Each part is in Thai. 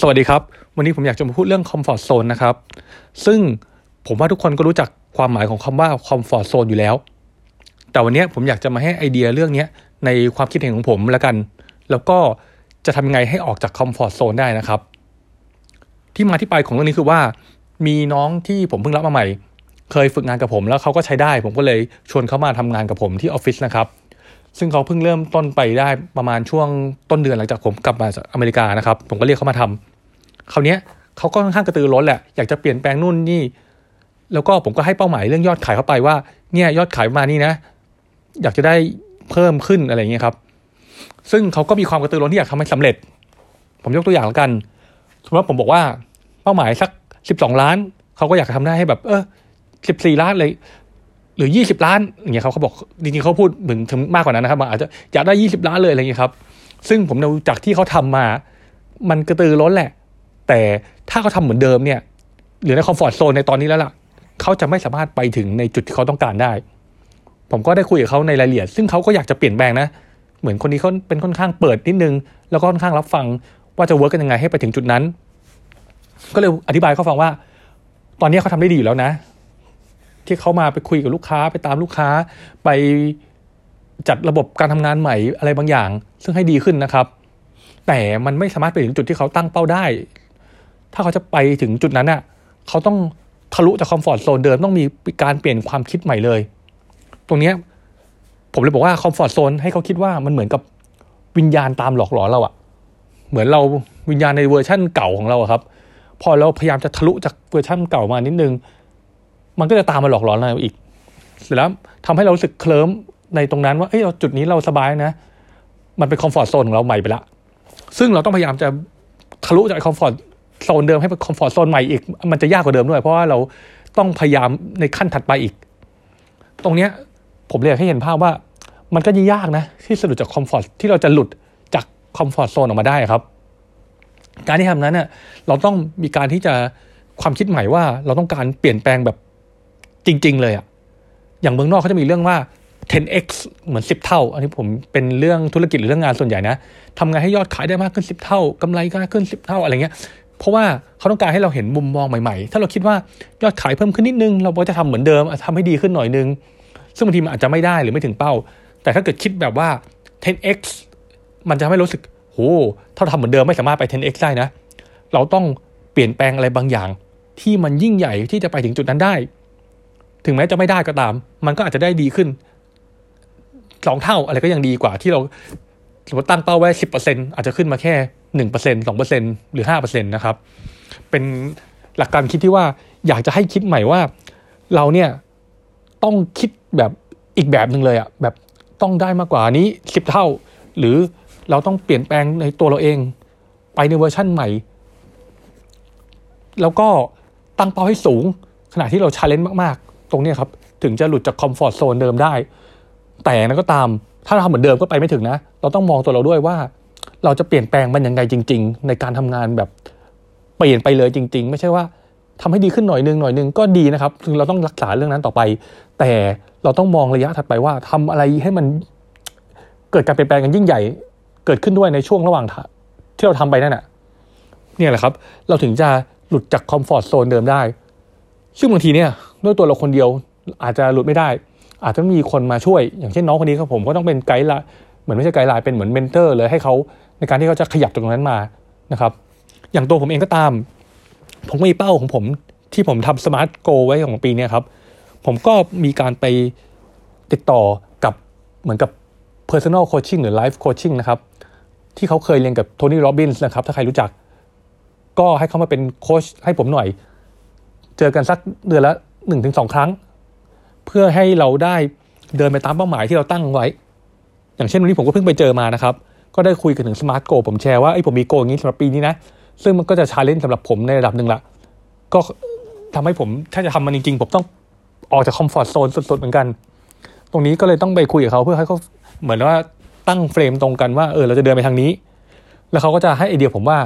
สวัสดีครับ วันนี้ผมอยากจะมาพูดเรื่องคอมฟอร์ z โซนนะครับ ซึ่งผมว่าทุกคนก็รู้จักความหมายของคำว่าคอมฟอร์ z โซนอยู่แล้ว แต่วันนี้ผมอยากจะมาให้ไอเดียเรื่องนี้ในความคิดเห็นของผมแล้วกัน แล้วก็จะทำยังไงให้ออกจากคอมฟอร์ z โซนได้นะครับ ที่มาที่ไปของเรื่องนี้คือว่า มีน้องที่ผมเพิ่งรับมาใหม่ เคยฝึกงานกับผมแล้วเขาก็ใช้ได้ ผมก็เลยชวนเขามาทำงานกับผมที่ออฟฟิศนะครับ ซึ่งเขาเพิ่งเริ่มต้นไปได้ประมาณช่วงต้นเดือนหลังจากผมกลับมาจากอเมริกานะครับ ผมก็เรียกเขามาทำคราวนี้เขาก็ค่อนข้างกระตือร้นแหละ อยากจะเปลี่ยนแปลงนู่นนี่ แล้วก็ผมก็ให้เป้าหมายเรื่องยอดขายเข้าไปว่า เนี่ยยอดขายมานี่นะ อยากจะได้เพิ่มขึ้นอะไรอย่างเงี้ยครับ ซึ่งเขาก็มีความกระตือร้นที่อยากทำให้สำเร็จ ผมยกตัวอย่างแล้วกัน สมมติว่าผมบอกว่าเป้าหมายสักสิบสองล้าน เขาก็อยากทำได้ให้แบบ เออสิบสี่ล้านเลย หรือยี่สิบล้านอย่างเงี้ยเขาเขาบอกจริงๆเขาพูดเหมือนถึงมากกว่านั้นนะครับอาจจะอยากได้ยี่สิบล้านเลยอะไรอย่างเงี้ยครับ ซึ่งผมดูจากที่เขาทำมา มันกระตือรือร้นแหละ แต่ถ้าเขาทำเหมือนเดิมเนี่ยหรือใน comfort zone ในตอนนี้แล้วล่ะเขาจะไม่สามารถไปถึงในจุดที่เขาต้องการได้ ผมก็ได้คุยกับเขาในรายละเอียด ซึ่งเขาก็อยากจะเปลี่ยนแปลงนะเหมือนคนนี้เขาเป็นค่อนข้างเปิดนิดนึง แล้วก็ค่อนข้างรับฟังว่าจะ work กันยังไงให้ไปถึงจุดนั้น ก็เลยอธิบายเขาฟังว่า ตอนนี้เขาทำได้ดีอยู่แล้วนะ ที่เขามาไปคุยกับลูกค้าไปตามลูกค้า ไปจัดระบบการทำงานใหม่อะไรบางอย่าง ซึ่งให้ดีขึ้นนะครับ แต่มันไม่สามารถไปถึงจุดที่เขาตั้งเป้าได้ ถ้าเขาจะไปถึงจุดนั้นน่ะเขาต้องทะลุจาก comfort zone เดิมต้องมีการเปลี่ยนความคิดใหม่เลย ตรงเนี้ยผมเลยบอกว่า comfort zone ให้เขาคิดว่ามันเหมือนกับวิญญาณตามหลอกหลอนเราอะเหมือนเราวิญญาณในเวอร์ชั่นเก่าของเราครับ พอเราพยายามจะทะลุจากเวอร์ชั่นเก่ามานิดนึง มันก็จะตามมาหลอกหลอนเราอีก เสร็จแล้วทำให้เรารู้สึกเคลิ้มในตรงนั้นว่าเอ้ยจุดนี้เราสบายนะ มันเป็น comfort zone ของเราใหม่ไปละซึ่งเราต้องพยายามจะทะลุจาก comfort zone เดิมให้เป็น comfort zone ใหม่อีก มันจะยากกว่าเดิมด้วย เพราะว่าเราต้องพยายามในขั้นถัดไปอีก ตรงเนี้ยผมเลยอยากให้เห็นภาพว่า มันก็ยากนะ ที่สะดุดจากคอมฟอร์ทที่เราจะหลุดจากคอมฟอร์ทโซนออกมาได้ครับ การที่ทำนั้นเนี่ยเราต้องมีการที่จะความคิดใหม่ว่าเราต้องการเปลี่ยนแปลงแบบ จริง ๆ เลยอะอย่างเมืองนอกเขาจะมีเรื่องว่า 10x เหมือน 10 เท่า อันนี้ผมเป็นเรื่องธุรกิจหรือเรื่องงานส่วนใหญ่นะทำไงให้ยอดขายได้มากขึ้น 10 เท่ากำไรก็ขึ้น 10 เท่าอะไรเงี้ย เพราะว่าเขาต้องการให้เราเห็นมุมมองใหม่ๆ ถ้าเราคิดว่ายอดขายเพิ่มขึ้นนิดนึง เราก็จะทำเหมือนเดิมทำให้ดีขึ้นหน่อยนึง ซึ่งบางทีมันอาจจะไม่ได้หรือไม่ถึงเป้า แต่ถ้าเกิดคิดแบบว่า 10x มันจะไม่รู้สึกโหถ้าทำเหมือนเดิมไม่สามารถไป 10x ได้นะ เราต้องเปลี่ยนแปลงอะไรบางอย่าง ที่มันยิ่งใหญ่ที่จะไปถึงจุดนั้นได้ ถึงแม้จะไม่ได้ก็ตาม มันก็อาจจะได้ดีขึ้นสองเท่าอะไรก็ยังดีกว่าที่เราสมมติตั้งเป้าไว้สิบเปอร์เซ็นอาจจะขึ้นมาแค่หนึ่งเปอร์เซ็นสองเปอร์เซ็นหรือห้าเปอร์เซ็นตนะครับ เป็นหลักการคิดที่ว่าอยากจะให้คิดใหม่ว่าเราเนี่ยต้องคิดแบบอีกแบบหนึ่งเลยอะแบบต้องได้มากกว่านี้สิบเท่า หรือเราต้องเปลี่ยนแปลงในตัวเราเอง ไปในเวอร์ชั่นใหม่ แล้วก็ตั้งเป้าให้สูง ขณะที่เรา challenge มาก ตรงนี้ครับ ถึงจะหลุดจาก comfort zone เดิมได้ แต่นั้นก็ตามถ้าเราทำเหมือนเดิมก็ไปไม่ถึงนะ เราต้องมองตัวเราด้วยว่า เราจะเปลี่ยนแปลงมันยังไงจริง ๆ ในการทำงานแบบเปลี่ยนไปเลยจริง ๆ ไม่ใช่ว่าทำให้ดีขึ้นหน่อยนึงหน่อยนึงก็ดีนะครับคือเราต้องรักษาเรื่องนั้นต่อไป แต่เราต้องมองระยะถัดไปว่าทำอะไรให้มันเกิดการเปลี่ยนแปลงกันยิ่งใหญ่ เกิดขึ้นด้วยในช่วงระหว่างที่เราทำไปนั่นแหะเนี่ยแหละครับ เราถึงจะหลุดจากคอมฟอร์ทโซนเดิมได้ ซึ่งบางทีเนี่ยด้วยตัวเราคนเดียวอาจจะหลุดไม่ได้ อาจจะมีคนมาช่วย อย่างเช่นน้องคนนี้ครับผมก็ต้องเป็นไกด์ละเหมือนไม่ใช่ guideline เป็นเหมือน mentor เลยให้เขาในการที่เขาจะขยับตรงนั้นมานะครับ อย่างตัวผมเองก็ตาม ผมมีเป้าของผมที่ผมทำ SMART goal ไว้ของปีนี้ครับ ผมก็มีการไปติดต่อกับเหมือนกับ personal coaching หรือ life coaching นะครับ ที่เขาเคยเรียนกับ Tony Robbins นะครับ ถ้าใครรู้จัก ก็ให้เขามาเป็นโค้ชให้ผมหน่อย เจอกันสักเดือนละหนึ่งถึงสองครั้ง เพื่อให้เราได้เดินไปตามเป้าหมายที่เราตั้งไว้ อย่างเช่นวันนี้ผมก็เพิ่งไปเจอมานะครับ ก็ได้คุยกันถึง SMART goal ผมแชร์ว่าไอ้ผมมี goal อย่างนี้สำหรับปีนี้นะ ซึ่งมันก็จะ challenge สำหรับผมในระดับหนึ่งละก็ทำให้ผมถ้าจะทำมันจริงๆ ผมต้องออกจาก comfort zone สุดๆเหมือนกัน ตรงนี้ก็เลยต้องไปคุยกับเขาเพื่อให้เขาเหมือนว่าตั้ง frame ตรงกันว่าเออเราจะเดินไปทางนี้ แล้วเขาก็จะให้ไอเดียผมว่า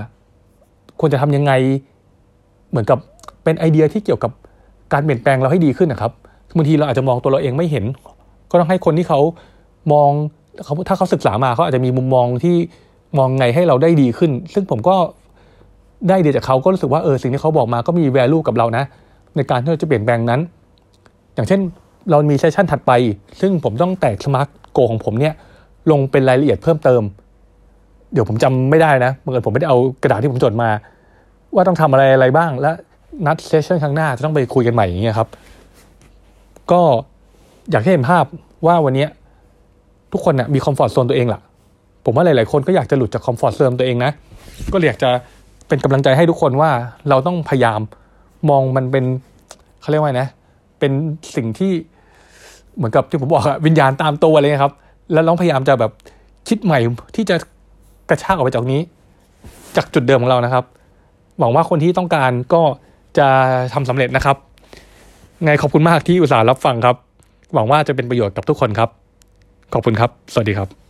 ควรจะทำยังไงเหมือนกับ เป็นไอเดียที่เกี่ยวกับการเปลี่ยนแปลงเราให้ดีขึ้นนะครับบางทีเราอาจจะมองตัวเราเองไม่เห็น ก็ต้องให้คนที่เขามองเขาถ้าเขาศึกษามาเขาอาจจะมีมุมมองที่มองไงให้เราได้ดีขึ้น ซึ่งผมก็ไอเดียจากเขาก็รู้สึกว่าเออสิ่งที่เขาบอกมาก็มี value กับเรานะ ในการที่เราจะเปลี่ยนแปลงนั้น อย่างเช่นเรามี session ถัดไป ซึ่งผมต้องแตก SMART goal ของผมเนี่ยลงเป็นรายละเอียดเพิ่มเติม เดี๋ยวผมจำไม่ได้นะเมื่อผมไม่ได้เอากระดาษที่ผมจดมา ว่าต้องทำอะไรอะไรบ้างและ นัด session ครั้งหน้าจะต้องไปคุยกันใหม่อย่างเงี้ยครับ ก็อยากให้เห็นภาพว่าวันนี้ทุกคนนะมี comfort zone ตัวเองล่ะ ผมว่าหลาย ๆ คนก็อยากจะหลุดจาก comfort zone ตัวเองนะ ก็อยากจะเป็นกำลังใจให้ทุกคนว่าเราต้องพยายามมองมันเป็นเขาเรียกว่าไงนะ เป็นสิ่งที่เหมือนกับที่ผมบอกอะวิญญาณตามตัวเลยครับ แล้วต้องพยายามจะแบบคิดใหม่ที่จะกระชากออกไปจากนี้ จากจุดเดิมของเรานะครับ หวังว่าคนที่ต้องการก็ จะทำสำเร็จนะครับ ไงขอบคุณมากที่อุตส่าห์รับฟังครับ หวังว่าจะเป็นประโยชน์กับทุกคนครับ ขอบคุณครับ สวัสดีครับ